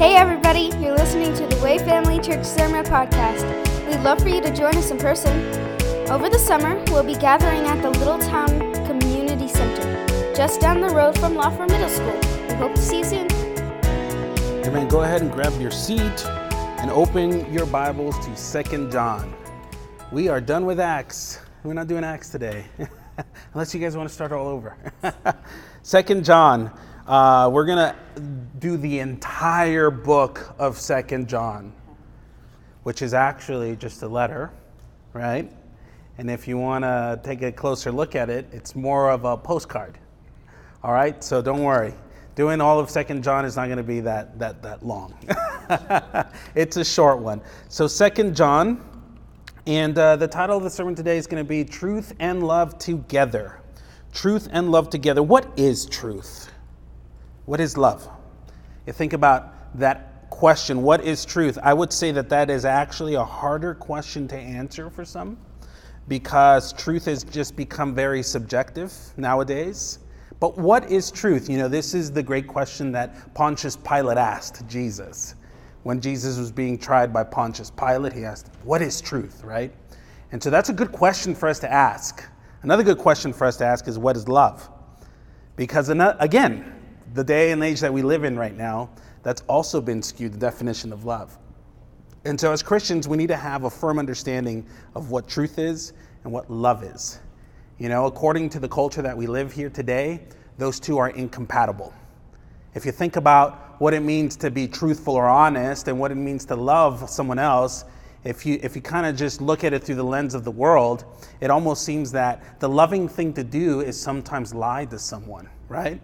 Hey, everybody, you're listening to the Way Family Church Sermon Podcast. We'd love for you to join us in person. Over the summer, we'll be gathering at the Little Town Community Center, just down the road from Lawford Middle School. We hope to see you soon. Amen. Go ahead and grab your seat and open your Bibles to Second John. We are done with Acts. We're not doing Acts today, unless you guys want to start all over. Second John. Uh, we're gonna do the entire book of Second John, which is actually just a letter, right? And if you want to take a closer look at it, it's more of a postcard. All right, so don't worry. Doing all of Second John is not going to be that that that long. it's a short one. So Second John, and uh, the title of the sermon today is going to be "Truth and Love Together." Truth and love together. What is truth? What is love? You think about that question, what is truth? I would say that that is actually a harder question to answer for some because truth has just become very subjective nowadays. But what is truth? You know, this is the great question that Pontius Pilate asked Jesus. When Jesus was being tried by Pontius Pilate, he asked, What is truth, right? And so that's a good question for us to ask. Another good question for us to ask is, What is love? Because, again, the day and age that we live in right now, that's also been skewed, the definition of love. And so, as Christians, we need to have a firm understanding of what truth is and what love is. You know, according to the culture that we live here today, those two are incompatible. If you think about what it means to be truthful or honest and what it means to love someone else, if you, if you kind of just look at it through the lens of the world, it almost seems that the loving thing to do is sometimes lie to someone, right?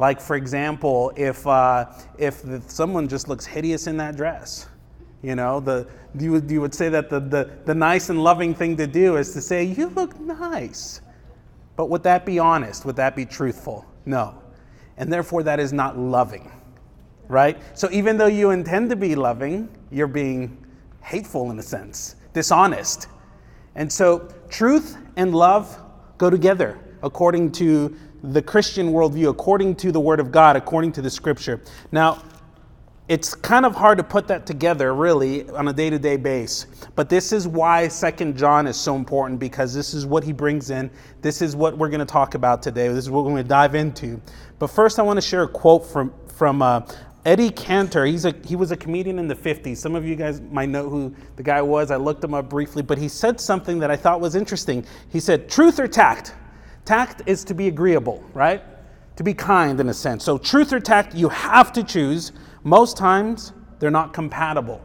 Like, for example, if, uh, if the, someone just looks hideous in that dress, you know, the, you, would, you would say that the, the, the nice and loving thing to do is to say, You look nice. But would that be honest? Would that be truthful? No. And therefore, that is not loving, right? So even though you intend to be loving, you're being hateful in a sense, dishonest. And so, truth and love go together according to the Christian worldview, according to the Word of God, according to the Scripture. Now, it's kind of hard to put that together really on a day-to-day base. But this is why second john is so important because this is what he brings in. This is what we're going to talk about today. This is what we're going to dive into. But first i want to share a quote from from uh, eddie cantor. He's a he was a comedian in the 50s some of you guys might know who the guy was. I looked him up briefly. But he said something that i thought was interesting. He said truth or tact Tact is to be agreeable, right? To be kind in a sense. So, truth or tact, you have to choose. Most times, they're not compatible.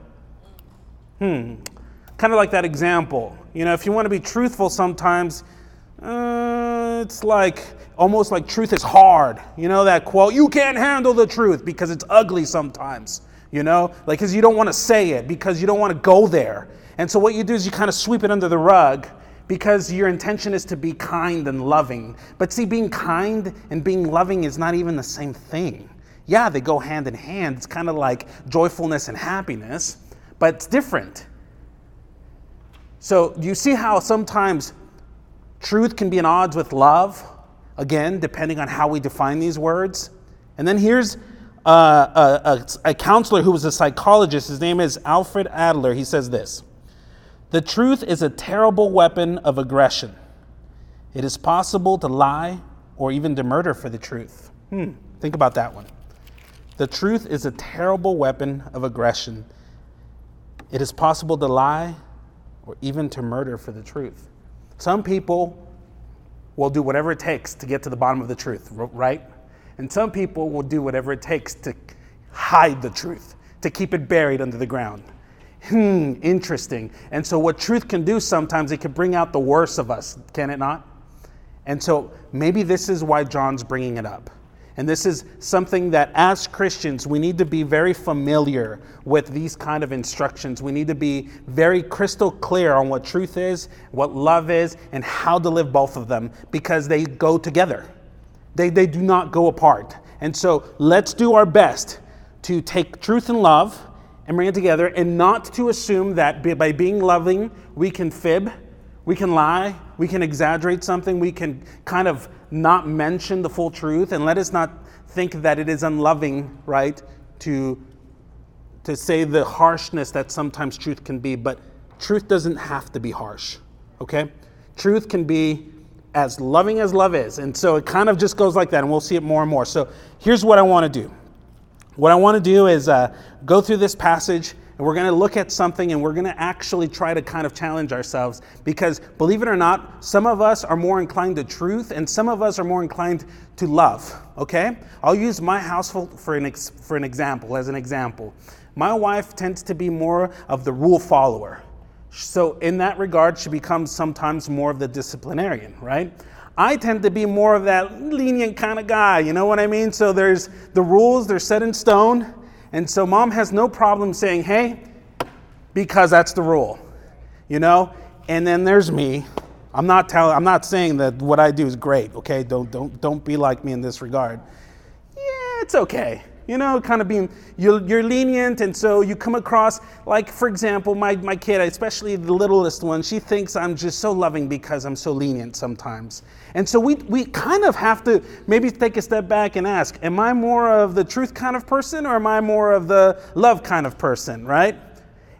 Hmm. Kind of like that example. You know, if you want to be truthful sometimes, uh, it's like almost like truth is hard. You know that quote, you can't handle the truth because it's ugly sometimes. You know, like because you don't want to say it, because you don't want to go there. And so what you do is you kind of sweep it under the rug because your intention is to be kind and loving. But see, being kind and being loving is not even the same thing. Yeah, they go hand in hand. It's kind of like joyfulness and happiness, but it's different. So, you see how sometimes truth can be in odds with love? Again, depending on how we define these words. And then here's uh, a, a, a counselor who was a psychologist. His name is Alfred Adler. He says this. The truth is a terrible weapon of aggression. It is possible to lie or even to murder for the truth. Hmm, think about that one. The truth is a terrible weapon of aggression. It is possible to lie or even to murder for the truth. Some people will do whatever it takes to get to the bottom of the truth, right? And some people will do whatever it takes to hide the truth, to keep it buried under the ground hmm, interesting. And so, what truth can do sometimes, it can bring out the worst of us, can it not? And so, maybe this is why John's bringing it up. And this is something that as Christians, we need to be very familiar with these kind of instructions. We need to be very crystal clear on what truth is, what love is, and how to live both of them because they go together. They, they do not go apart. And so let's do our best to take truth and love and bring it together and not to assume that by being loving, we can fib, we can lie, we can exaggerate something, we can kind of not mention the full truth, and let us not think that it is unloving, right, to to say the harshness that sometimes truth can be, but truth doesn't have to be harsh, okay? Truth can be as loving as love is. And so it kind of just goes like that, and we'll see it more and more. So here's what I want to do. What I want to do is uh, go through this passage and we're going to look at something and we're going to actually try to kind of challenge ourselves because believe it or not some of us are more inclined to truth and some of us are more inclined to love okay? I'll use my household for an, ex- for an example as an example. My wife tends to be more of the rule follower. So in that regard she becomes sometimes more of the disciplinarian right I tend to be more of that lenient kind of guy, you know what I mean? So there's the rules, they're set in stone, and so mom has no problem saying, hey, because that's the rule, you know? And then there's me. I'm not telling, I'm not saying that what I do is great, okay? Don't, don't, don't be like me in this regard. Yeah, it's okay you know, kind of being, you're, you're, lenient, and so you come across, like, for example, my, my kid, especially the littlest one, she thinks I'm just so loving because I'm so lenient sometimes. And so we, we kind of have to maybe take a step back and ask, am I more of the truth kind of person or am I more of the love kind of person, right?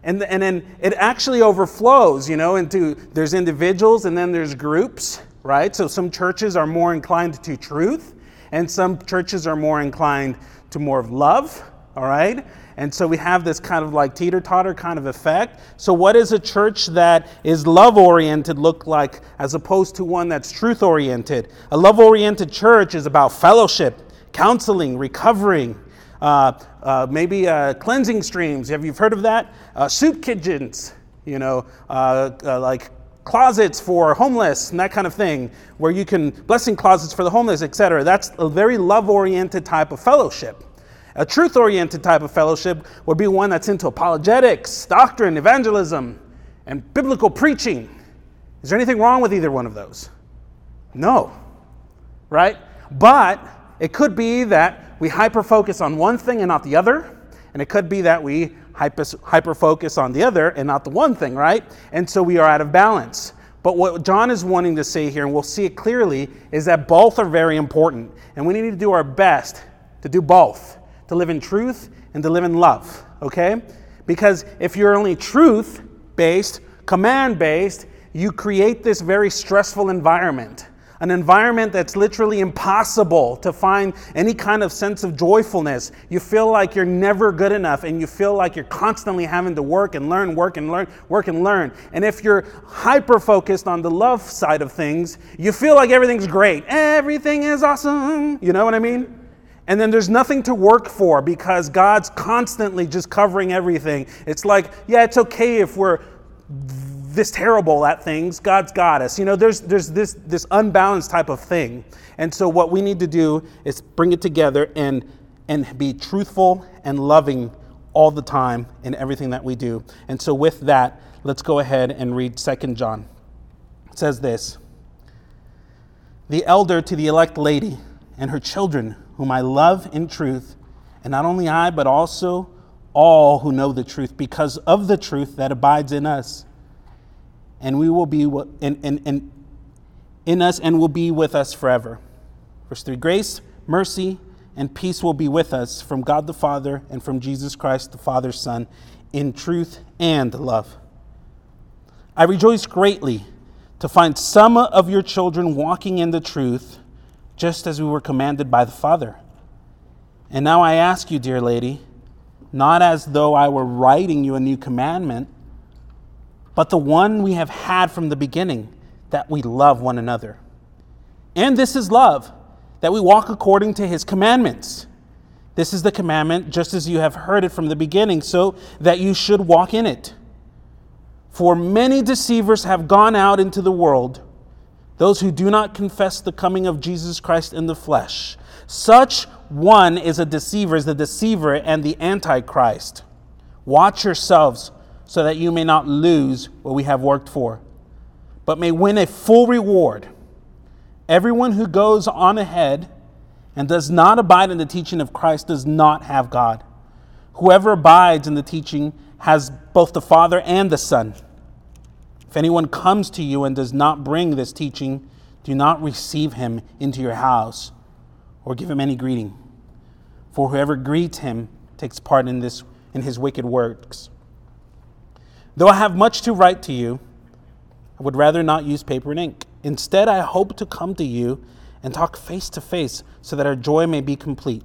And, and then it actually overflows, you know, into there's individuals and then there's groups, right? So some churches are more inclined to truth and some churches are more inclined to more of love, all right? And so we have this kind of like teeter totter kind of effect. So, what does a church that is love oriented look like as opposed to one that's truth oriented? A love oriented church is about fellowship, counseling, recovering, uh, uh, maybe uh, cleansing streams. Have you heard of that? Uh, soup kitchens, you know, uh, uh, like closets for homeless and that kind of thing, where you can, blessing closets for the homeless, etc. That's a very love oriented type of fellowship. A truth oriented type of fellowship would be one that's into apologetics, doctrine, evangelism, and biblical preaching. Is there anything wrong with either one of those? No. Right? But it could be that we hyper focus on one thing and not the other. And it could be that we hyper focus on the other and not the one thing, right? And so we are out of balance. But what John is wanting to say here, and we'll see it clearly, is that both are very important. And we need to do our best to do both to live in truth and to live in love, okay? Because if you're only truth based, command based, you create this very stressful environment. An environment that's literally impossible to find any kind of sense of joyfulness. You feel like you're never good enough and you feel like you're constantly having to work and learn, work and learn, work and learn. And if you're hyper focused on the love side of things, you feel like everything's great. Everything is awesome. You know what I mean? And then there's nothing to work for because God's constantly just covering everything. It's like, yeah, it's okay if we're this terrible at things. God's got us. You know, there's, there's this, this unbalanced type of thing. And so, what we need to do is bring it together and, and be truthful and loving all the time in everything that we do. And so, with that, let's go ahead and read Second John. It says this The elder to the elect lady and her children whom I love in truth, and not only I, but also all who know the truth, because of the truth that abides in us. And we will be in, in, in, in us and will be with us forever. Verse 3 Grace, mercy, and peace will be with us from God the Father and from Jesus Christ, the Father's Son, in truth and love. I rejoice greatly to find some of your children walking in the truth just as we were commanded by the Father. And now I ask you, dear lady, not as though I were writing you a new commandment, but the one we have had from the beginning, that we love one another. And this is love, that we walk according to his commandments. This is the commandment, just as you have heard it from the beginning, so that you should walk in it. For many deceivers have gone out into the world those who do not confess the coming of Jesus Christ in the flesh. Such one is a deceiver, is the deceiver and the antichrist. Watch yourselves so that you may not lose what we have worked for, but may win a full reward. Everyone who goes on ahead and does not abide in the teaching of Christ does not have God. Whoever abides in the teaching has both the Father and the Son. If anyone comes to you and does not bring this teaching, do not receive him into your house or give him any greeting. For whoever greets him takes part in this in his wicked works. Though I have much to write to you, I would rather not use paper and ink. Instead, I hope to come to you and talk face to face so that our joy may be complete.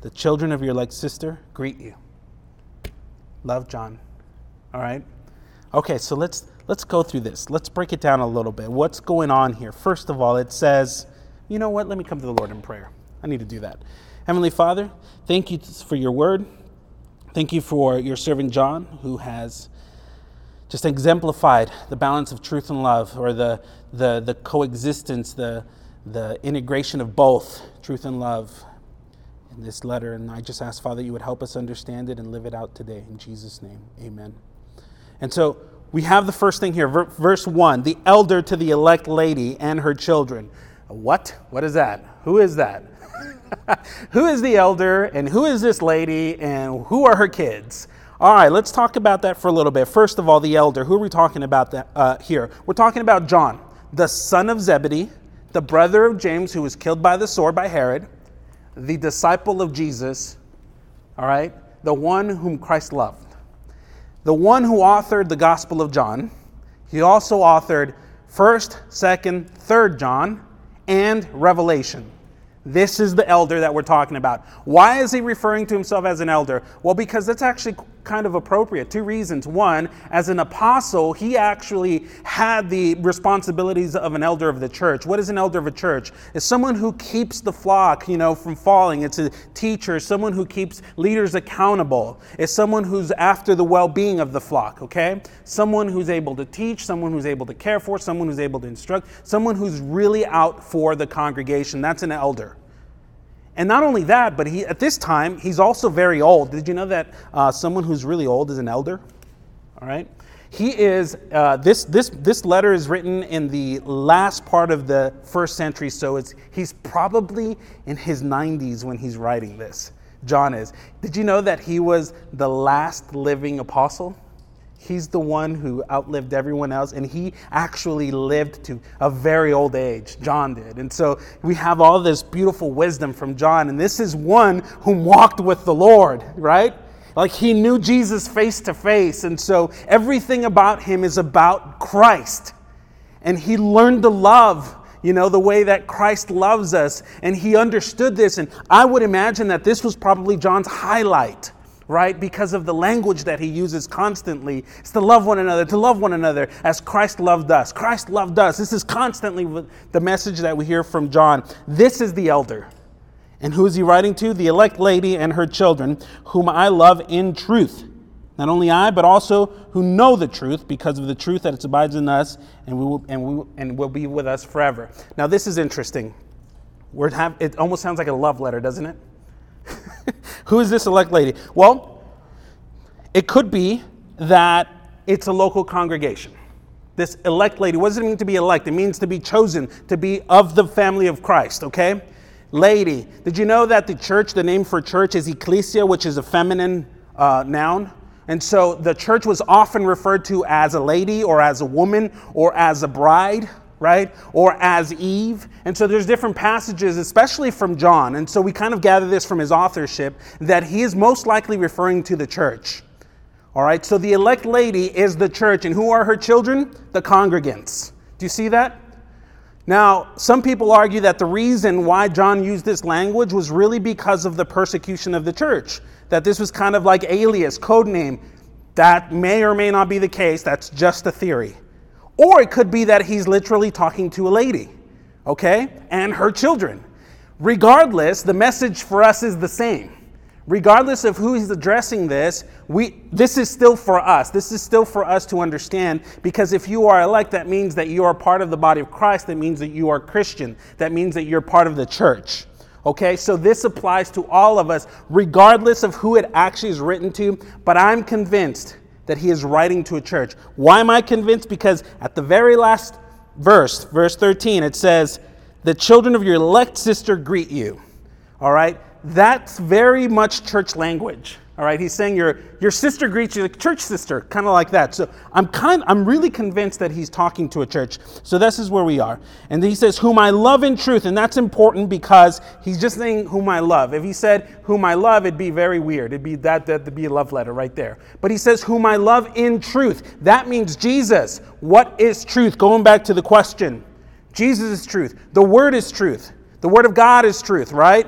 The children of your like sister greet you. Love John. All right? Okay, so let's let's go through this. Let's break it down a little bit. What's going on here? First of all, it says, you know what? Let me come to the Lord in prayer. I need to do that. Heavenly Father, thank you for your word. Thank you for your servant John, who has just exemplified the balance of truth and love, or the, the, the coexistence, the, the integration of both truth and love in this letter. And I just ask, Father, you would help us understand it and live it out today. In Jesus' name, amen. And so we have the first thing here, verse 1 the elder to the elect lady and her children. What? What is that? Who is that? who is the elder and who is this lady and who are her kids? All right, let's talk about that for a little bit. First of all, the elder. Who are we talking about that, uh, here? We're talking about John, the son of Zebedee, the brother of James, who was killed by the sword by Herod, the disciple of Jesus, all right, the one whom Christ loved, the one who authored the Gospel of John. He also authored 1st, 2nd, 3rd John, and Revelation. This is the elder that we're talking about. Why is he referring to himself as an elder? Well, because that's actually kind of appropriate. Two reasons. One, as an apostle, he actually had the responsibilities of an elder of the church. What is an elder of a church? It's someone who keeps the flock, you know, from falling. It's a teacher, someone who keeps leaders accountable. It's someone who's after the well-being of the flock, okay? Someone who's able to teach, someone who's able to care for, someone who's able to instruct, someone who's really out for the congregation. That's an elder. And not only that, but he, at this time, he's also very old. Did you know that uh, someone who's really old is an elder? All right. He is, uh, this, this, this letter is written in the last part of the first century, so it's, he's probably in his 90s when he's writing this. John is. Did you know that he was the last living apostle? He's the one who outlived everyone else, and he actually lived to a very old age. John did. And so we have all this beautiful wisdom from John, and this is one who walked with the Lord, right? Like he knew Jesus face to face, and so everything about him is about Christ. And he learned to love you know, the way that Christ loves us. And he understood this. And I would imagine that this was probably John's highlight right? Because of the language that he uses constantly. It's to love one another, to love one another as Christ loved us. Christ loved us. This is constantly the message that we hear from John. This is the elder. And who is he writing to? The elect lady and her children, whom I love in truth. Not only I, but also who know the truth because of the truth that it abides in us and, we will, and, we, and will be with us forever. Now, this is interesting. We're have, it almost sounds like a love letter, doesn't it? Who is this elect lady? Well, it could be that it's a local congregation. This elect lady, what does it mean to be elect? It means to be chosen, to be of the family of Christ, okay? Lady. Did you know that the church, the name for church is ecclesia, which is a feminine uh, noun? And so the church was often referred to as a lady or as a woman or as a bride right? Or as Eve. And so there's different passages, especially from John. And so we kind of gather this from his authorship that he is most likely referring to the church. All right, so the elect lady is the church. And who are her children? The congregants. Do you see that? Now, some people argue that the reason why John used this language was really because of the persecution of the church, that this was kind of like alias, code name. That may or may not be the case. That's just a theory. Or it could be that he's literally talking to a lady, okay, and her children. Regardless, the message for us is the same. Regardless of who he's addressing this, we, this is still for us. This is still for us to understand because if you are elect, that means that you are part of the body of Christ. That means that you are Christian. That means that you're part of the church. Okay, so this applies to all of us, regardless of who it actually is written to. But I'm convinced that he is writing to a church. Why am I convinced? Because at the very last verse, verse 13, it says, The children of your elect sister greet you. All right? that's very much church language. All right, he's saying your, your sister greets you, church sister, kind of like that. So I'm kind, I'm really convinced that he's talking to a church. So this is where we are. And he says, "Whom I love in truth," and that's important because he's just saying "whom I love." If he said "whom I love," it'd be very weird. It'd be that that'd be a love letter right there. But he says "whom I love in truth." That means Jesus. What is truth? Going back to the question, Jesus is truth. The Word is truth. The Word of God is truth, right?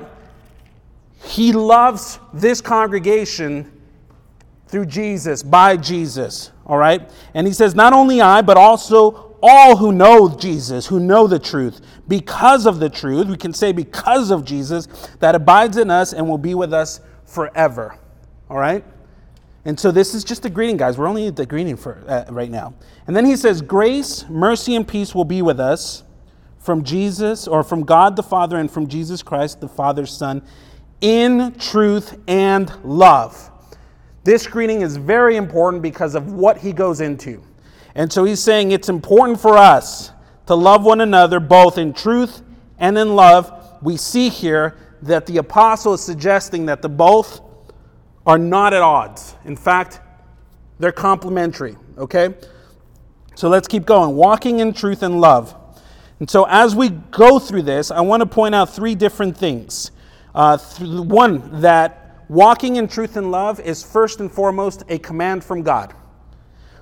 He loves this congregation through Jesus, by Jesus, all right? And he says, Not only I, but also all who know Jesus, who know the truth, because of the truth, we can say because of Jesus, that abides in us and will be with us forever, all right? And so this is just a greeting, guys. We're only at the greeting for uh, right now. And then he says, Grace, mercy, and peace will be with us from Jesus, or from God the Father, and from Jesus Christ, the Father's Son in truth and love. This screening is very important because of what he goes into. And so he's saying it's important for us to love one another both in truth and in love. We see here that the apostle is suggesting that the both are not at odds. In fact, they're complementary, okay? So let's keep going. Walking in truth and love. And so as we go through this, I want to point out three different things. Uh, one, that walking in truth and love is first and foremost a command from God.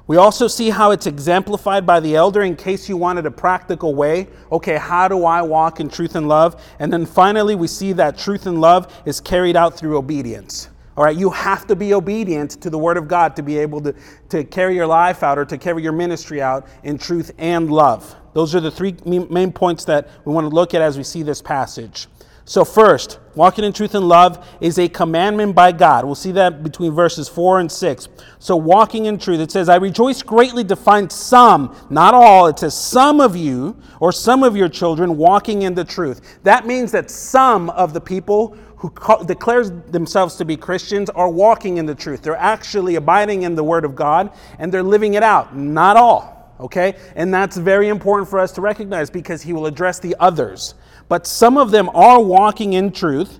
We also see how it's exemplified by the elder in case you wanted a practical way. Okay, how do I walk in truth and love? And then finally, we see that truth and love is carried out through obedience. All right, you have to be obedient to the Word of God to be able to, to carry your life out or to carry your ministry out in truth and love. Those are the three main points that we want to look at as we see this passage. So, first, walking in truth and love is a commandment by God. We'll see that between verses 4 and 6. So, walking in truth, it says, I rejoice greatly to find some, not all, it says some of you or some of your children walking in the truth. That means that some of the people who declares themselves to be Christians are walking in the truth. They're actually abiding in the Word of God and they're living it out. Not all, okay? And that's very important for us to recognize because He will address the others but some of them are walking in truth,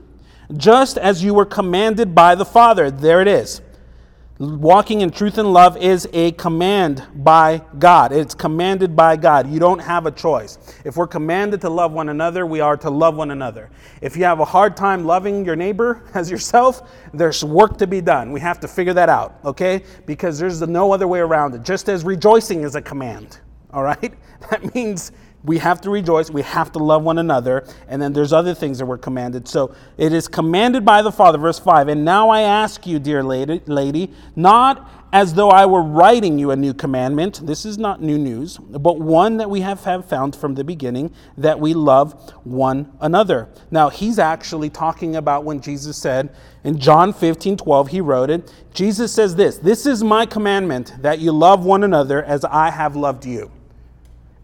just as you were commanded by the Father. There it is. Walking in truth and love is a command by God. It's commanded by God. You don't have a choice. If we're commanded to love one another, we are to love one another. If you have a hard time loving your neighbor as yourself, there's work to be done. We have to figure that out, okay? Because there's no other way around it. Just as rejoicing is a command, all right? That means we have to rejoice, we have to love one another, and then there's other things that we're commanded. So it is commanded by the Father, verse 5. And now I ask you, dear lady, lady, not as though I were writing you a new commandment, this is not new news, but one that we have, have found from the beginning, that we love one another. Now, he's actually talking about when Jesus said in John 15 12, he wrote it. Jesus says this This is my commandment, that you love one another as I have loved you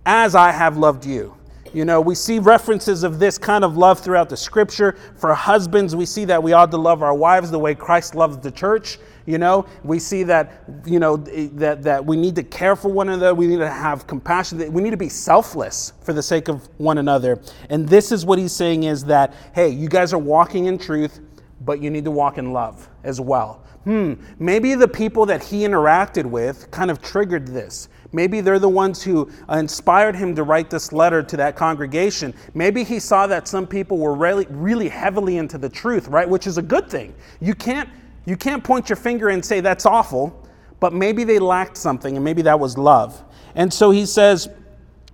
as I have loved you. You know, we see references of this kind of love throughout the scripture. For husbands, we see that we ought to love our wives the way Christ loves the church. You know, we see that, you know, that, that we need to care for one another. We need to have compassion. We need to be selfless for the sake of one another. And this is what he's saying is that, hey, you guys are walking in truth, but you need to walk in love as well. Hmm, maybe the people that he interacted with kind of triggered this. Maybe they're the ones who inspired him to write this letter to that congregation. Maybe he saw that some people were really, really heavily into the truth, right? Which is a good thing. You can't, you can't point your finger and say that's awful, but maybe they lacked something, and maybe that was love. And so he says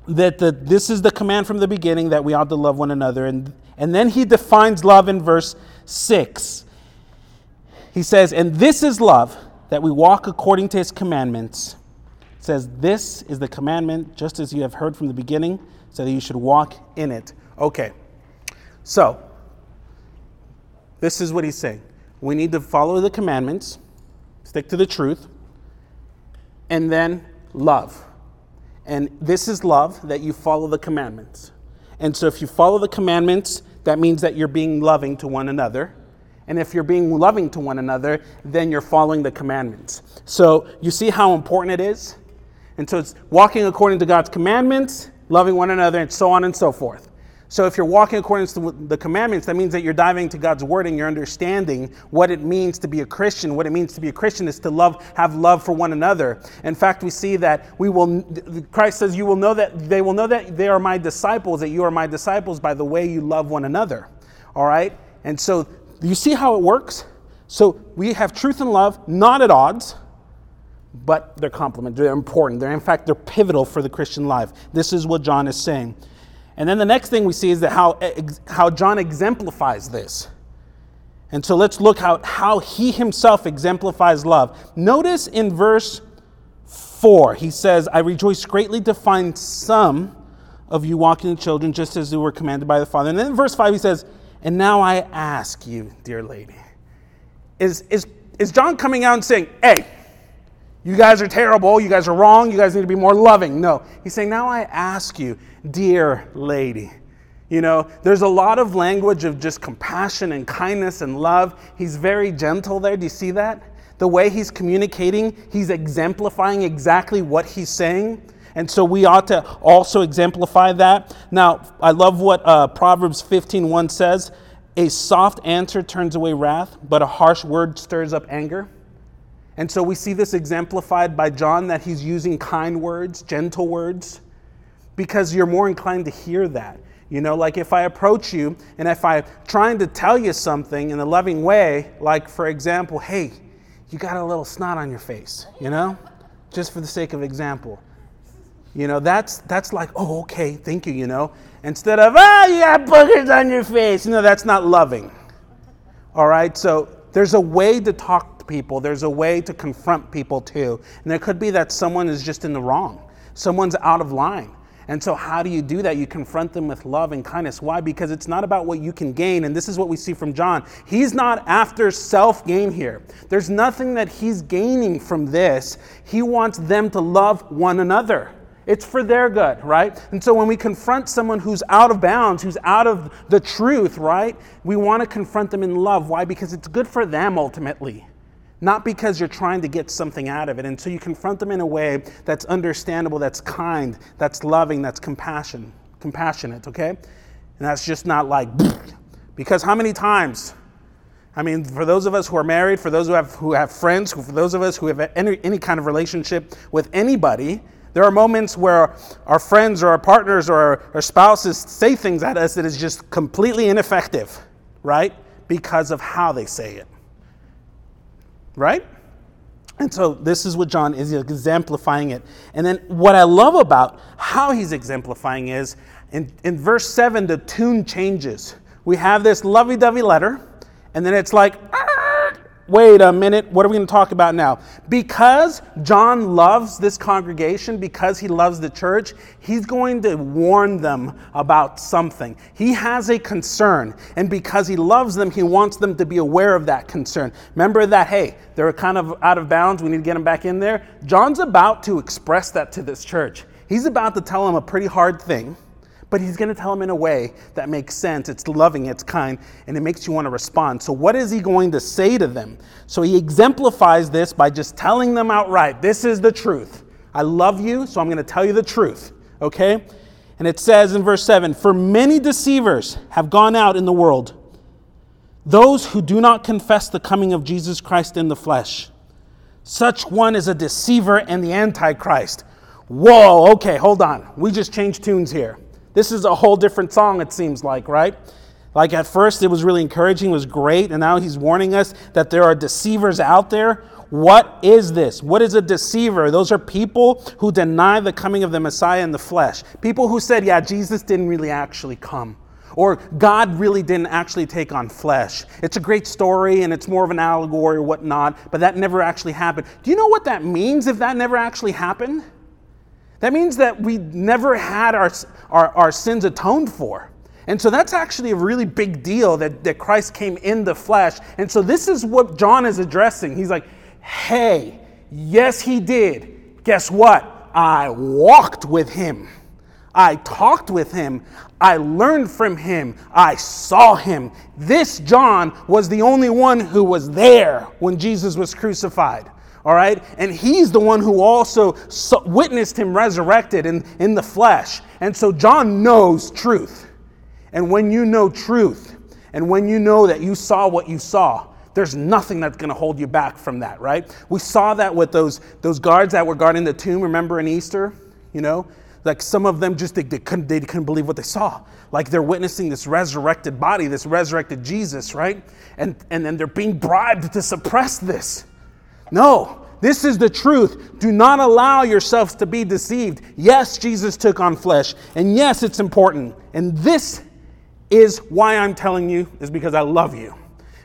that the, this is the command from the beginning that we ought to love one another. And, and then he defines love in verse 6. He says, And this is love, that we walk according to his commandments says, This is the commandment, just as you have heard from the beginning, so that you should walk in it. Okay, so this is what he's saying. We need to follow the commandments, stick to the truth, and then love. And this is love that you follow the commandments. And so if you follow the commandments, that means that you're being loving to one another. And if you're being loving to one another, then you're following the commandments. So you see how important it is and so it's walking according to God's commandments, loving one another, and so on and so forth. So if you're walking according to the commandments, that means that you're diving into God's word and you're understanding what it means to be a Christian. What it means to be a Christian is to love, have love for one another. In fact, we see that we will Christ says you will know that they will know that they are my disciples, that you are my disciples by the way you love one another. All right? And so you see how it works? So we have truth and love not at odds but they're complementary. They're important. They're, in fact, they're pivotal for the Christian life. This is what John is saying. And then the next thing we see is that how, how John exemplifies this. And so let's look how, how he himself exemplifies love. Notice in verse 4, he says, I rejoice greatly to find some of you walking in children just as you were commanded by the Father. And then in verse 5, he says, And now I ask you, dear lady. Is, is, is John coming out and saying, Hey, you guys are terrible. You guys are wrong. You guys need to be more loving. No. He's saying, Now I ask you, dear lady. You know, there's a lot of language of just compassion and kindness and love. He's very gentle there. Do you see that? The way he's communicating, he's exemplifying exactly what he's saying. And so we ought to also exemplify that. Now, I love what uh, Proverbs 15:1 says. A soft answer turns away wrath, but a harsh word stirs up anger. And so we see this exemplified by John that he's using kind words, gentle words, because you're more inclined to hear that. You know, like if I approach you and if I'm trying to tell you something in a loving way, like for example, hey, you got a little snot on your face, you know, just for the sake of example. You know, that's that's like, oh, okay, thank you, you know. Instead of, oh, you got boogers on your face, you know, that's not loving. All right, so there's a way to talk people, there's a way to confront people too. And there could be that someone is just in the wrong, someone's out of line. And so, how do you do that? You confront them with love and kindness. Why? Because it's not about what you can gain. And this is what we see from John. He's not after self gain here. There's nothing that he's gaining from this. He wants them to love one another. It's for their good, right? And so when we confront someone who's out of bounds, who's out of the truth, right, we want to confront them in love. Why? Because it's good for them ultimately not because you're trying to get something out of it. And so you confront them in a way that's understandable, that's kind, that's loving, that's compassion, compassionate, okay? And that's just not like, because how many times, I mean, for those of us who are married, for those who have, who have friends, for those of us who have any, any kind of relationship with anybody, there are moments where our friends or our partners or our, our spouses say things at us that is just completely ineffective, right? Because of how they say it right? And so this is what John is exemplifying it. And then what I love about how he's exemplifying is in, in verse 7, the tune changes. We have this lovey dovey letter, and then it's like, ah, wait a minute, what are we going to talk about now? Because John loves this congregation, because he loves the church, he's going to warn them about something. He has a concern, and because he loves them, he wants them to be aware of that concern. Remember that, hey, they're kind of out of bounds, we need to get them back in there? John's about to express that to this church. He's about to tell them a pretty hard thing but he's going to tell them in a way that makes sense. It's loving, it's kind, and it makes you want to respond. So, what is he going to say to them? So, he exemplifies this by just telling them outright this is the truth. I love you, so I'm going to tell you the truth. Okay? And it says in verse 7 For many deceivers have gone out in the world, those who do not confess the coming of Jesus Christ in the flesh. Such one is a deceiver and the Antichrist. Whoa, okay, hold on. We just changed tunes here. This is a whole different song, it seems like, right? Like at first it was really encouraging, was great, and now he's warning us that there are deceivers out there. What is this? What is a deceiver? Those are people who deny the coming of the Messiah in the flesh. People who said, yeah, Jesus didn't really actually come. Or God really didn't actually take on flesh. It's a great story and it's more of an allegory or whatnot, but that never actually happened. Do you know what that means if that never actually happened? That means that we never had our, our, our sins atoned for. And so that's actually a really big deal that, that Christ came in the flesh. And so this is what John is addressing. He's like, hey, yes, he did. Guess what? I walked with him. I talked with him. I learned from him. I saw him. This John was the only one who was there when Jesus was crucified all right? And he's the one who also witnessed him resurrected in, in the flesh. And so John knows truth. And when you know truth, and when you know that you saw what you saw, there's nothing that's going to hold you back from that, right? We saw that with those, those guards that were guarding the tomb, remember in Easter? You know, like some of them just they, they, couldn't, they couldn't believe what they saw. Like they're witnessing this resurrected body, this resurrected Jesus, right? And, and then they're being bribed to suppress this. No, this is the truth. Do not allow yourselves to be deceived. Yes, Jesus took on flesh. And yes, it's important. And this is why I'm telling you, is because I love you.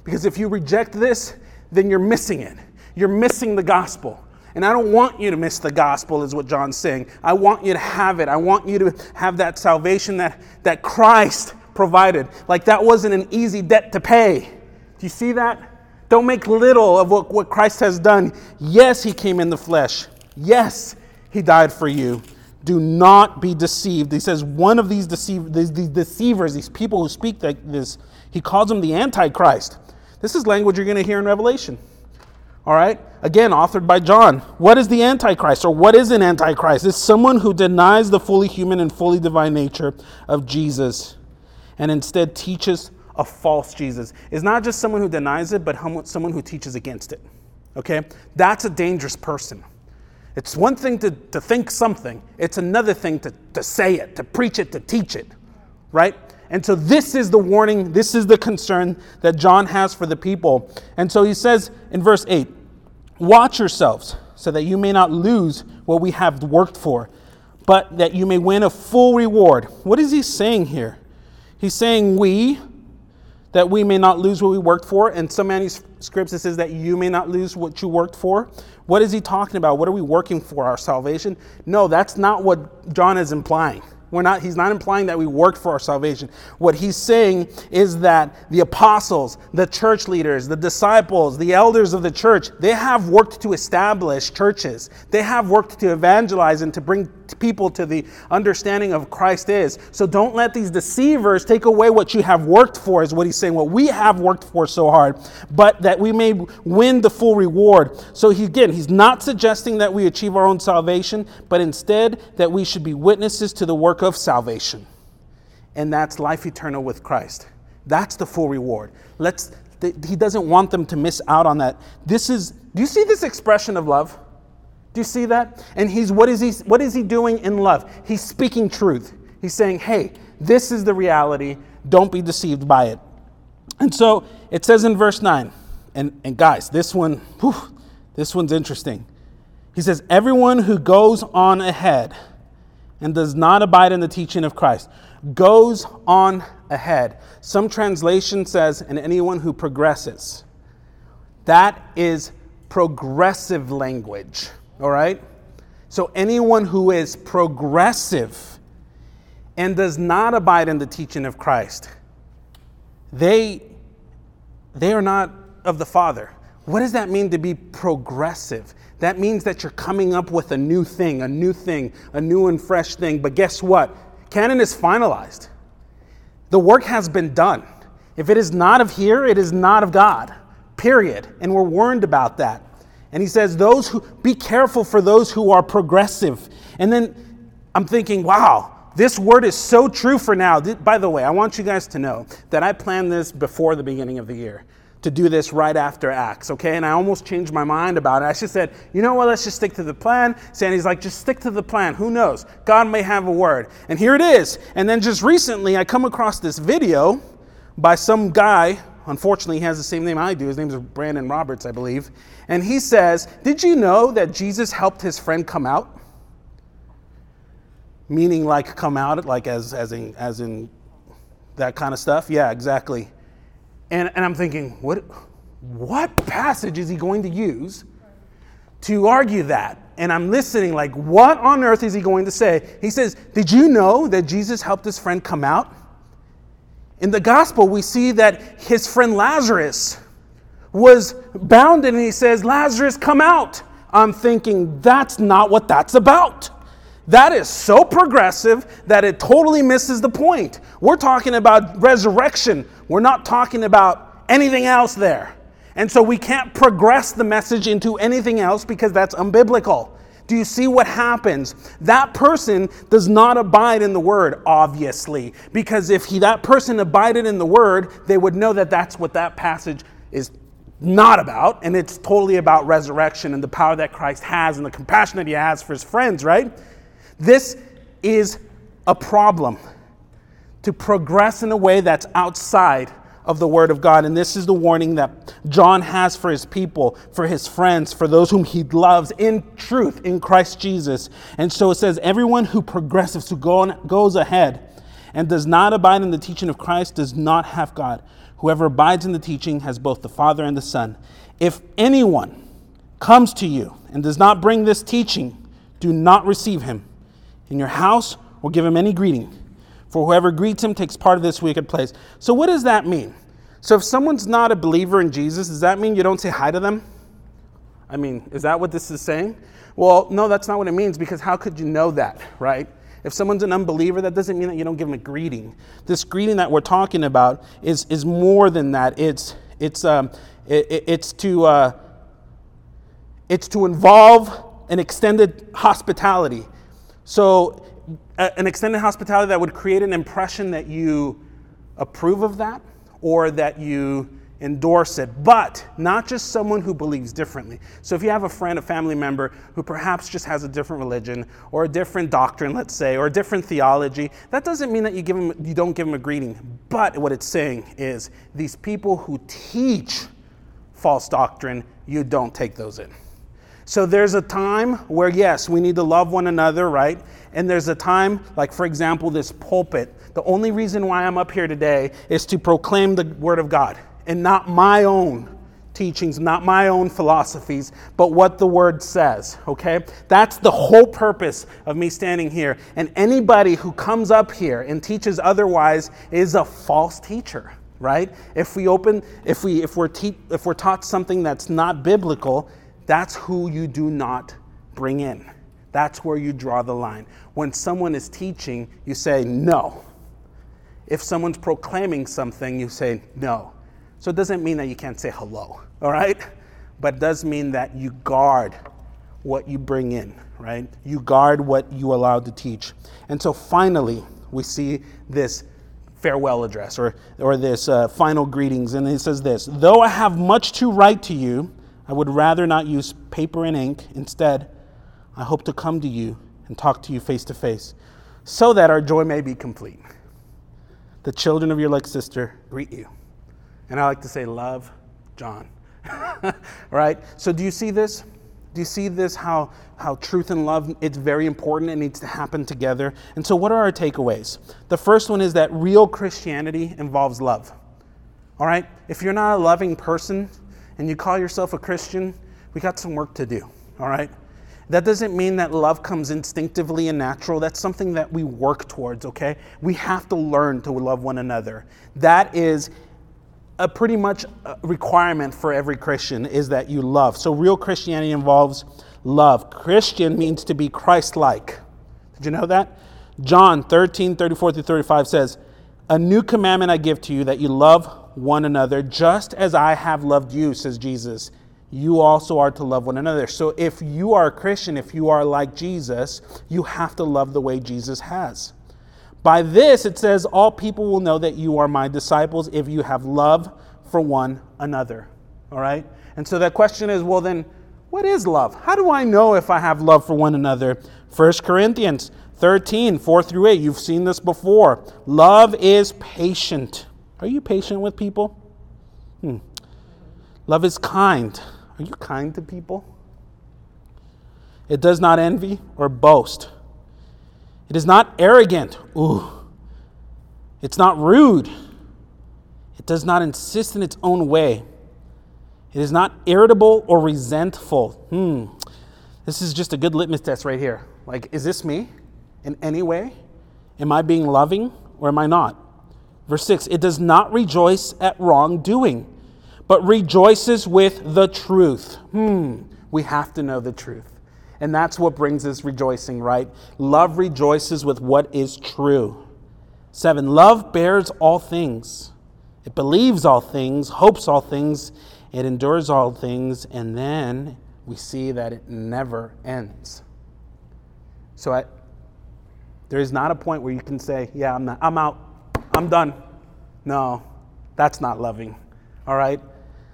Because if you reject this, then you're missing it. You're missing the gospel. And I don't want you to miss the gospel, is what John's saying. I want you to have it. I want you to have that salvation that, that Christ provided. Like that wasn't an easy debt to pay. Do you see that? Don't make little of what, what Christ has done. Yes, he came in the flesh. Yes, he died for you. Do not be deceived. He says one of these, these, these deceivers, these people who speak like this, he calls them the Antichrist. This is language you're going to hear in Revelation. All right? Again, authored by John. What is the Antichrist or what is an Antichrist? It's someone who denies the fully human and fully divine nature of Jesus and instead teaches a false Jesus. is not just someone who denies it, but someone who teaches against it. Okay? That's a dangerous person. It's one thing to, to think something, it's another thing to, to say it, to preach it, to teach it. Right? And so, this is the warning, this is the concern that John has for the people. And so, he says in verse 8 Watch yourselves so that you may not lose what we have worked for, but that you may win a full reward. What is he saying here? He's saying, We, that we may not lose what we worked for. And some manuscripts it says that you may not lose what you worked for. What is he talking about? What are we working for? Our salvation? No, that's not what John is implying. We're not, he's not implying that we worked for our salvation. What he's saying is that the apostles, the church leaders, the disciples, the elders of the church, they have worked to establish churches. They have worked to evangelize and to bring people to the understanding of Christ is. So don't let these deceivers take away what you have worked for, is what he's saying, what we have worked for so hard, but that we may win the full reward. So he, again, he's not suggesting that we achieve our own salvation, but instead that we should be witnesses to the work of salvation, and that's life eternal with Christ. That's the full reward. Let's, he doesn't want them to miss out on that. This is, do you see this expression of love? Do you see that? And he's, what is he, what is he doing in love? He's speaking truth. He's saying, hey, this is the reality. Don't be deceived by it. And so it says in verse 9, and, and guys, this one, whew, this one's interesting. He says, everyone who goes on ahead and does not abide in the teaching of Christ goes on ahead. Some translation says, and anyone who progresses. That is progressive language, all right? So anyone who is progressive and does not abide in the teaching of Christ, they, they are not of the Father. What does that mean to be progressive? That means that you're coming up with a new thing, a new thing, a new and fresh thing. But guess what? Canon is finalized. The work has been done. If it is not of here, it is not of God. Period. And we're warned about that. And he says, those who be careful for those who are progressive. And then I'm thinking, wow, this word is so true for now. By the way, I want you guys to know that I planned this before the beginning of the year to do this right after Acts, okay? And I almost changed my mind about it. I just said, you know what, let's just stick to the plan. Sandy's like, just stick to the plan. Who knows? God may have a word. And here it is. And then just recently, I come across this video by some guy. Unfortunately, he has the same name I do. His name is Brandon Roberts, I believe. And he says, Did you know that Jesus helped his friend come out? Meaning, like, come out, like as, as, in, as in that kind of stuff? Yeah, exactly. And, and I'm thinking, what, what passage is he going to use to argue that? And I'm listening, like, what on earth is he going to say? He says, Did you know that Jesus helped his friend come out? In the gospel, we see that his friend Lazarus was bound, and he says, Lazarus, come out. I'm thinking, that's not what that's about. That is so progressive that it totally misses the point. We're talking about resurrection, we're not talking about anything else there. And so we can't progress the message into anything else because that's unbiblical. Do you see what happens? That person does not abide in the word, obviously, because if he, that person abided in the word, they would know that that's what that passage is not about, and it's totally about resurrection and the power that Christ has and the compassion that he has for his friends, right? This is a problem to progress in a way that's outside of the Word of God. And this is the warning that John has for his people, for his friends, for those whom he loves in truth in Christ Jesus. And so it says, Everyone who progresses, who go on, goes ahead and does not abide in the teaching of Christ does not have God. Whoever abides in the teaching has both the Father and the Son. If anyone comes to you and does not bring this teaching, do not receive him in your house or give him any greeting for whoever greets him takes part of this wicked place. So, what does that mean? So, if someone's not a believer in Jesus, does that mean you don't say hi to them? I mean, is that what this is saying? Well, no, that's not what it means because how could you know that, right? If someone's an unbeliever, that doesn't mean that you don't give them a greeting. This greeting that we're talking about is, is more than that. It's, it's, um, it, it's, to, uh, it's to involve an extended hospitality. So an extended hospitality that would create an impression that you approve of that or that you endorse it, but not just someone who believes differently. So if you have a friend, a family member who perhaps just has a different religion or a different doctrine, let's say, or a different theology, that doesn't mean that you give them you don't give them a greeting. But what it's saying is these people who teach false doctrine, you don't take those in. So there's a time where yes, we need to love one another, right? And there's a time, like for example, this pulpit. The only reason why I'm up here today is to proclaim the Word of God and not my own teachings, not my own philosophies, but what the Word says, okay? That's the whole purpose of me standing here. And anybody who comes up here and teaches otherwise is a false teacher right if we open if we if we're te- if we're taught something that's not biblical that's who you do not bring in that's where you draw the line. When someone is teaching, you say no. If someone's proclaiming something, you say no. So it doesn't mean that you can't say hello, all right? But it does mean that you guard what you bring in, right? You guard what you allow to teach. And so finally, we see this farewell address or, or this uh, final greetings. And it says this Though I have much to write to you, I would rather not use paper and ink. Instead, I hope to come to you and talk to you face to face so that our joy may be complete. The children of your like sister greet you. And I like to say, love, John. right? So do you see this? Do you see this? How, how truth and love, it's very important. It needs to happen together. And so, what are our takeaways? The first one is that real Christianity involves love. All right? If you're not a loving person and you call yourself a Christian, we got some work to do. All right? That doesn't mean that love comes instinctively and natural. That's something that we work towards, okay? We have to learn to love one another. That is a pretty much uh, requirement for every Christian is that you love. So real Christianity involves love. Christian means to be Christ-like. Did you know that? John 13, 34 through 35 says, A new commandment I give to you that you love one another just as I have loved you, says Jesus you also are to love one another. So if you are a Christian, if you are like Jesus, you have to love the way Jesus has. By this, it says, All people will know that you are my disciples if you have love for one another. All right? And so that question is, well, then, what is love? How do I know if I have love for one another? 1 Corinthians 13, 4 through 8. You've seen this before. Love is patient. Are you patient with people? Hmm. Love is kind. Are you kind to people? It does not envy or boast. It is not arrogant. Ooh. It's not rude. It does not insist in its own way. It is not irritable or resentful. Hmm. This is just a good litmus test right here. Like, is this me in any way? Am I being loving or am I not? Verse 6 It does not rejoice at wrongdoing but rejoices with the truth. Hmm, we have to know the truth. And that's what brings us rejoicing, right? Love rejoices with what is true. Seven, love bears all things. It believes all things, hopes all things, it endures all things, and then we see that it never ends. So I, there is not a point where you can say, Yeah, I'm, not, I'm out, I'm done. No, that's not loving. All right?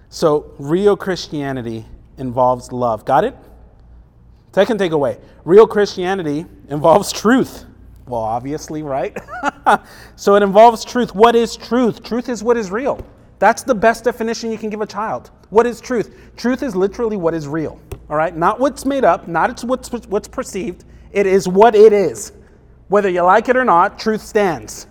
So, real Christianity involves love. Got it? Second takeaway real Christianity involves truth. Well, obviously, right? so it involves truth. What is truth? Truth is what is real. That's the best definition you can give a child. What is truth? Truth is literally what is real. All right? Not what's made up, not it's what's, what's perceived. It is what it is. Whether you like it or not, truth stands.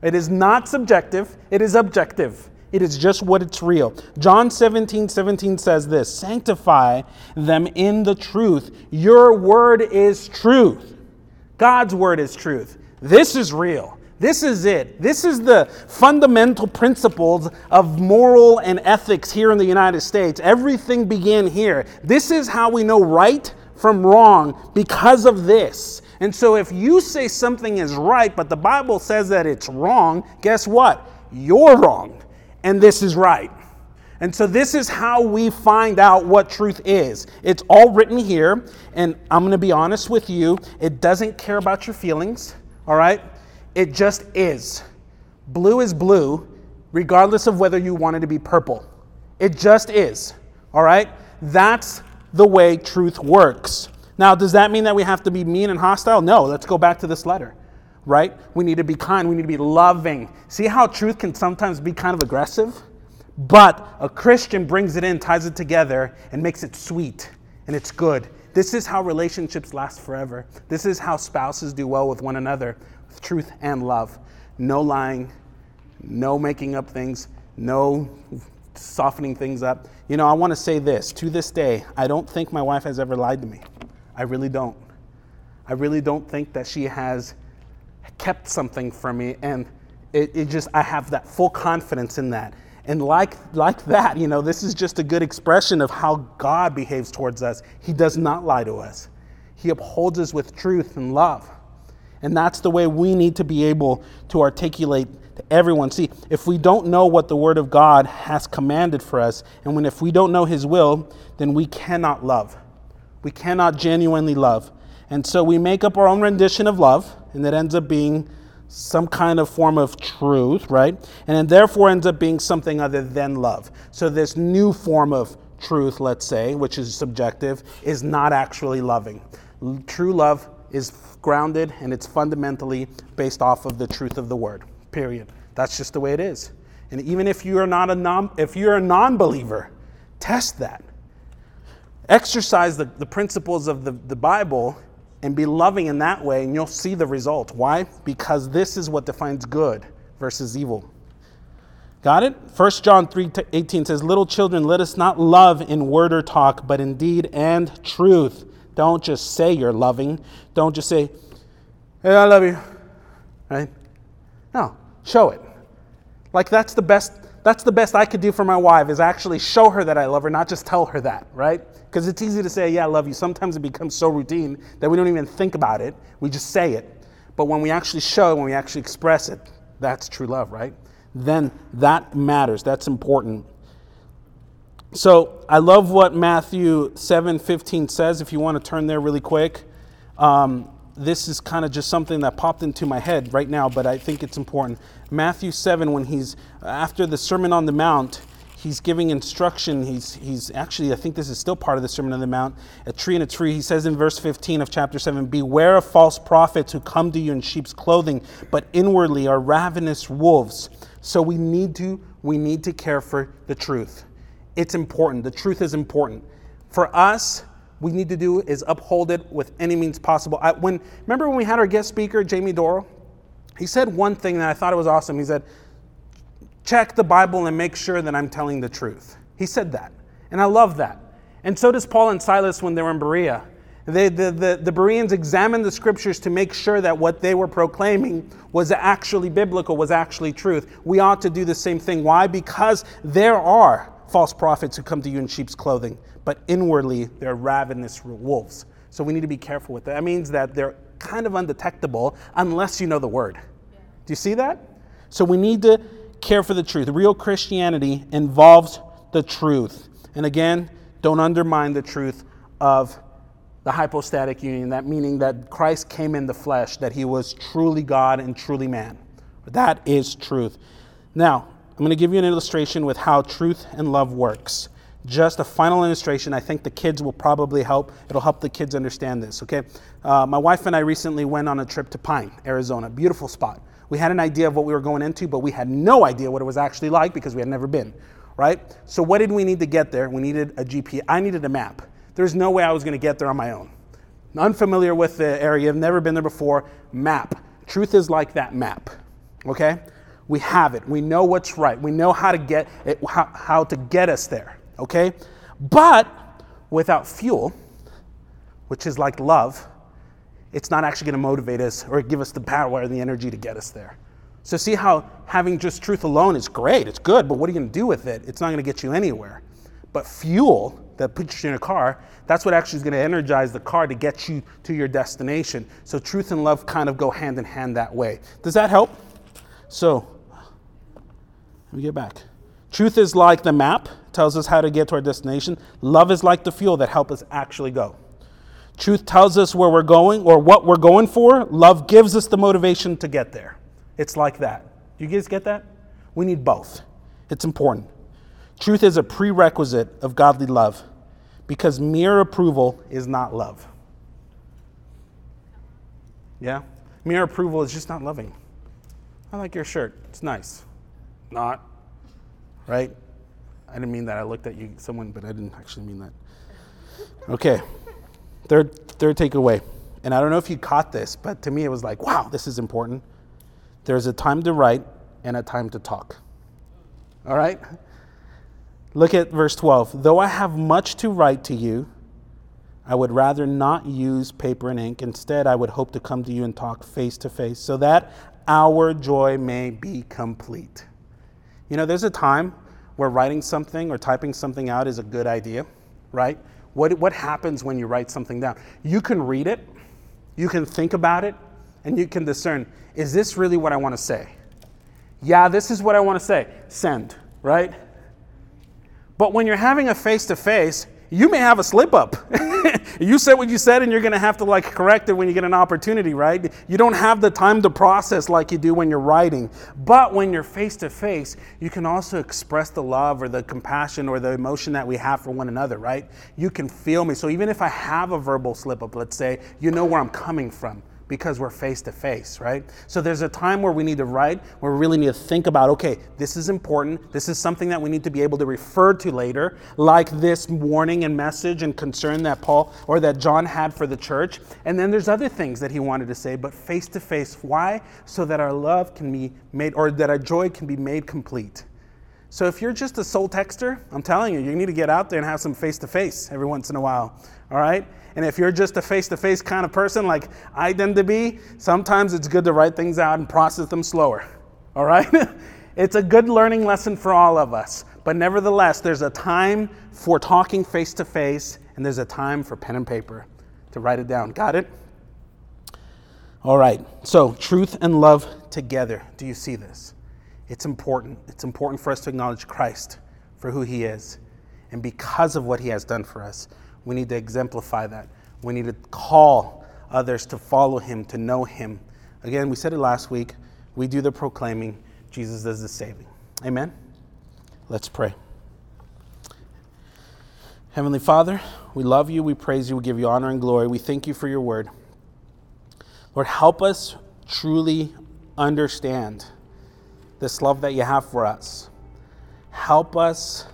It is not subjective, it is objective. It is just what it's real. John 17, 17 says this Sanctify them in the truth. Your word is truth. God's word is truth. This is real. This is it. This is the fundamental principles of moral and ethics here in the United States. Everything began here. This is how we know right from wrong because of this. And so if you say something is right, but the Bible says that it's wrong, guess what? You're wrong, and this is right. And so, this is how we find out what truth is. It's all written here, and I'm going to be honest with you. It doesn't care about your feelings, all right? It just is. Blue is blue, regardless of whether you want it to be purple. It just is. All right? That's the way truth works. Now, does that mean that we have to be mean and hostile? No, let's go back to this letter, right? We need to be kind, we need to be loving. See how truth can sometimes be kind of aggressive? But a Christian brings it in, ties it together, and makes it sweet and it's good. This is how relationships last forever. This is how spouses do well with one another with truth and love. No lying, no making up things, no softening things up. You know, I want to say this to this day, I don't think my wife has ever lied to me. I really don't. I really don't think that she has kept something from me. And it, it just, I have that full confidence in that. And like, like that, you know, this is just a good expression of how God behaves towards us. He does not lie to us, He upholds us with truth and love. And that's the way we need to be able to articulate to everyone. See, if we don't know what the Word of God has commanded for us, and when if we don't know His will, then we cannot love. We cannot genuinely love. And so we make up our own rendition of love, and it ends up being some kind of form of truth, right? And it therefore ends up being something other than love. So this new form of truth, let's say, which is subjective, is not actually loving. True love is grounded and it's fundamentally based off of the truth of the word. Period. That's just the way it is. And even if you are not a non if you're a non-believer, test that. Exercise the, the principles of the, the Bible and be loving in that way, and you'll see the result. Why? Because this is what defines good versus evil. Got it? 1 John 3 18 says, Little children, let us not love in word or talk, but in deed and truth. Don't just say you're loving. Don't just say, hey, I love you. Right? No, show it. Like that's the best that's the best I could do for my wife is actually show her that I love her, not just tell her that, right? Because it's easy to say, yeah, I love you. Sometimes it becomes so routine that we don't even think about it. We just say it. But when we actually show, when we actually express it, that's true love, right? Then that matters. That's important. So I love what Matthew 7 15 says. If you want to turn there really quick. Um, this is kind of just something that popped into my head right now, but I think it's important. Matthew 7, when he's after the Sermon on the Mount, he's giving instruction. He's, he's actually, I think this is still part of the Sermon on the Mount, a tree and a tree. He says in verse 15 of chapter 7 Beware of false prophets who come to you in sheep's clothing, but inwardly are ravenous wolves. So we need to, we need to care for the truth. It's important. The truth is important. For us, we need to do is uphold it with any means possible. I, when remember when we had our guest speaker Jamie Doro, he said one thing that I thought it was awesome. He said, "Check the Bible and make sure that I'm telling the truth." He said that, and I love that. And so does Paul and Silas when they were in Berea. They, the, the, the Bereans examined the scriptures to make sure that what they were proclaiming was actually biblical, was actually truth. We ought to do the same thing. Why? Because there are false prophets who come to you in sheep's clothing, but inwardly they're ravenous wolves. So we need to be careful with that. That means that they're kind of undetectable unless you know the word. Do you see that? So we need to care for the truth. Real Christianity involves the truth. And again, don't undermine the truth of the hypostatic union, that meaning that Christ came in the flesh, that he was truly God and truly man. That is truth. Now, I'm going to give you an illustration with how truth and love works. Just a final illustration. I think the kids will probably help. It'll help the kids understand this, okay? Uh, my wife and I recently went on a trip to Pine, Arizona. Beautiful spot. We had an idea of what we were going into, but we had no idea what it was actually like because we had never been, right? So, what did we need to get there? We needed a GPS. I needed a map. There's no way I was going to get there on my own. Unfamiliar with the area, I've never been there before. Map. Truth is like that map, okay? We have it. We know what's right. We know how to get it, how, how to get us there, okay? But without fuel, which is like love, it's not actually going to motivate us or give us the power and the energy to get us there. So, see how having just truth alone is great, it's good, but what are you going to do with it? It's not going to get you anywhere. But fuel that puts you in a car, that's what actually is going to energize the car to get you to your destination. So, truth and love kind of go hand in hand that way. Does that help? So, let me get back. Truth is like the map, tells us how to get to our destination. Love is like the fuel that helps us actually go. Truth tells us where we're going or what we're going for. Love gives us the motivation to get there. It's like that. Do you guys get that? We need both. It's important. Truth is a prerequisite of godly love because mere approval is not love. Yeah? Mere approval is just not loving. I like your shirt. It's nice. Not. Right? I didn't mean that. I looked at you, someone, but I didn't actually mean that. Okay. Third, third takeaway, and I don't know if you caught this, but to me it was like, wow, this is important. There's a time to write and a time to talk. All right? Look at verse 12. Though I have much to write to you, I would rather not use paper and ink. Instead, I would hope to come to you and talk face to face so that our joy may be complete. You know, there's a time where writing something or typing something out is a good idea, right? What, what happens when you write something down? You can read it, you can think about it, and you can discern is this really what I want to say? Yeah, this is what I want to say. Send, right? But when you're having a face to face, you may have a slip up. you said what you said, and you're going to have to like correct it when you get an opportunity, right? You don't have the time to process like you do when you're writing. But when you're face to face, you can also express the love or the compassion or the emotion that we have for one another, right? You can feel me. So even if I have a verbal slip up, let's say, you know where I'm coming from because we're face to face, right? So there's a time where we need to write, where we really need to think about, okay, this is important. This is something that we need to be able to refer to later, like this warning and message and concern that Paul or that John had for the church. And then there's other things that he wanted to say, but face to face. Why? So that our love can be made, or that our joy can be made complete. So if you're just a sole texter, I'm telling you, you need to get out there and have some face to face every once in a while. All right? And if you're just a face to face kind of person like I tend to be, sometimes it's good to write things out and process them slower. All right? it's a good learning lesson for all of us. But nevertheless, there's a time for talking face to face, and there's a time for pen and paper to write it down. Got it? All right. So, truth and love together. Do you see this? It's important. It's important for us to acknowledge Christ for who he is and because of what he has done for us. We need to exemplify that. We need to call others to follow him, to know him. Again, we said it last week. We do the proclaiming, Jesus does the saving. Amen? Let's pray. Heavenly Father, we love you, we praise you, we give you honor and glory. We thank you for your word. Lord, help us truly understand this love that you have for us. Help us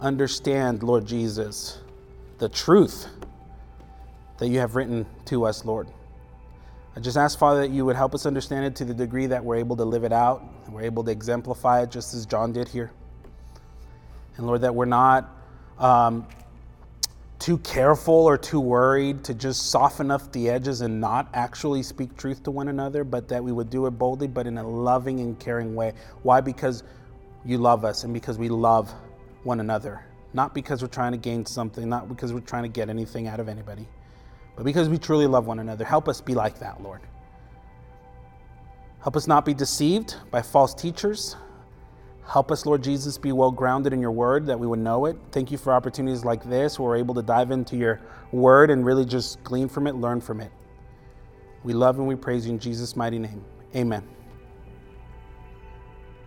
understand, Lord Jesus, the truth that you have written to us, Lord. I just ask, Father, that you would help us understand it to the degree that we're able to live it out, we're able to exemplify it just as John did here. And Lord, that we're not um, too careful or too worried to just soften up the edges and not actually speak truth to one another, but that we would do it boldly, but in a loving and caring way. Why? Because you love us and because we love one another not because we're trying to gain something, not because we're trying to get anything out of anybody, but because we truly love one another. Help us be like that, Lord. Help us not be deceived by false teachers. Help us, Lord Jesus, be well grounded in your word that we would know it. Thank you for opportunities like this where we're able to dive into your word and really just glean from it, learn from it. We love and we praise you in Jesus' mighty name. Amen.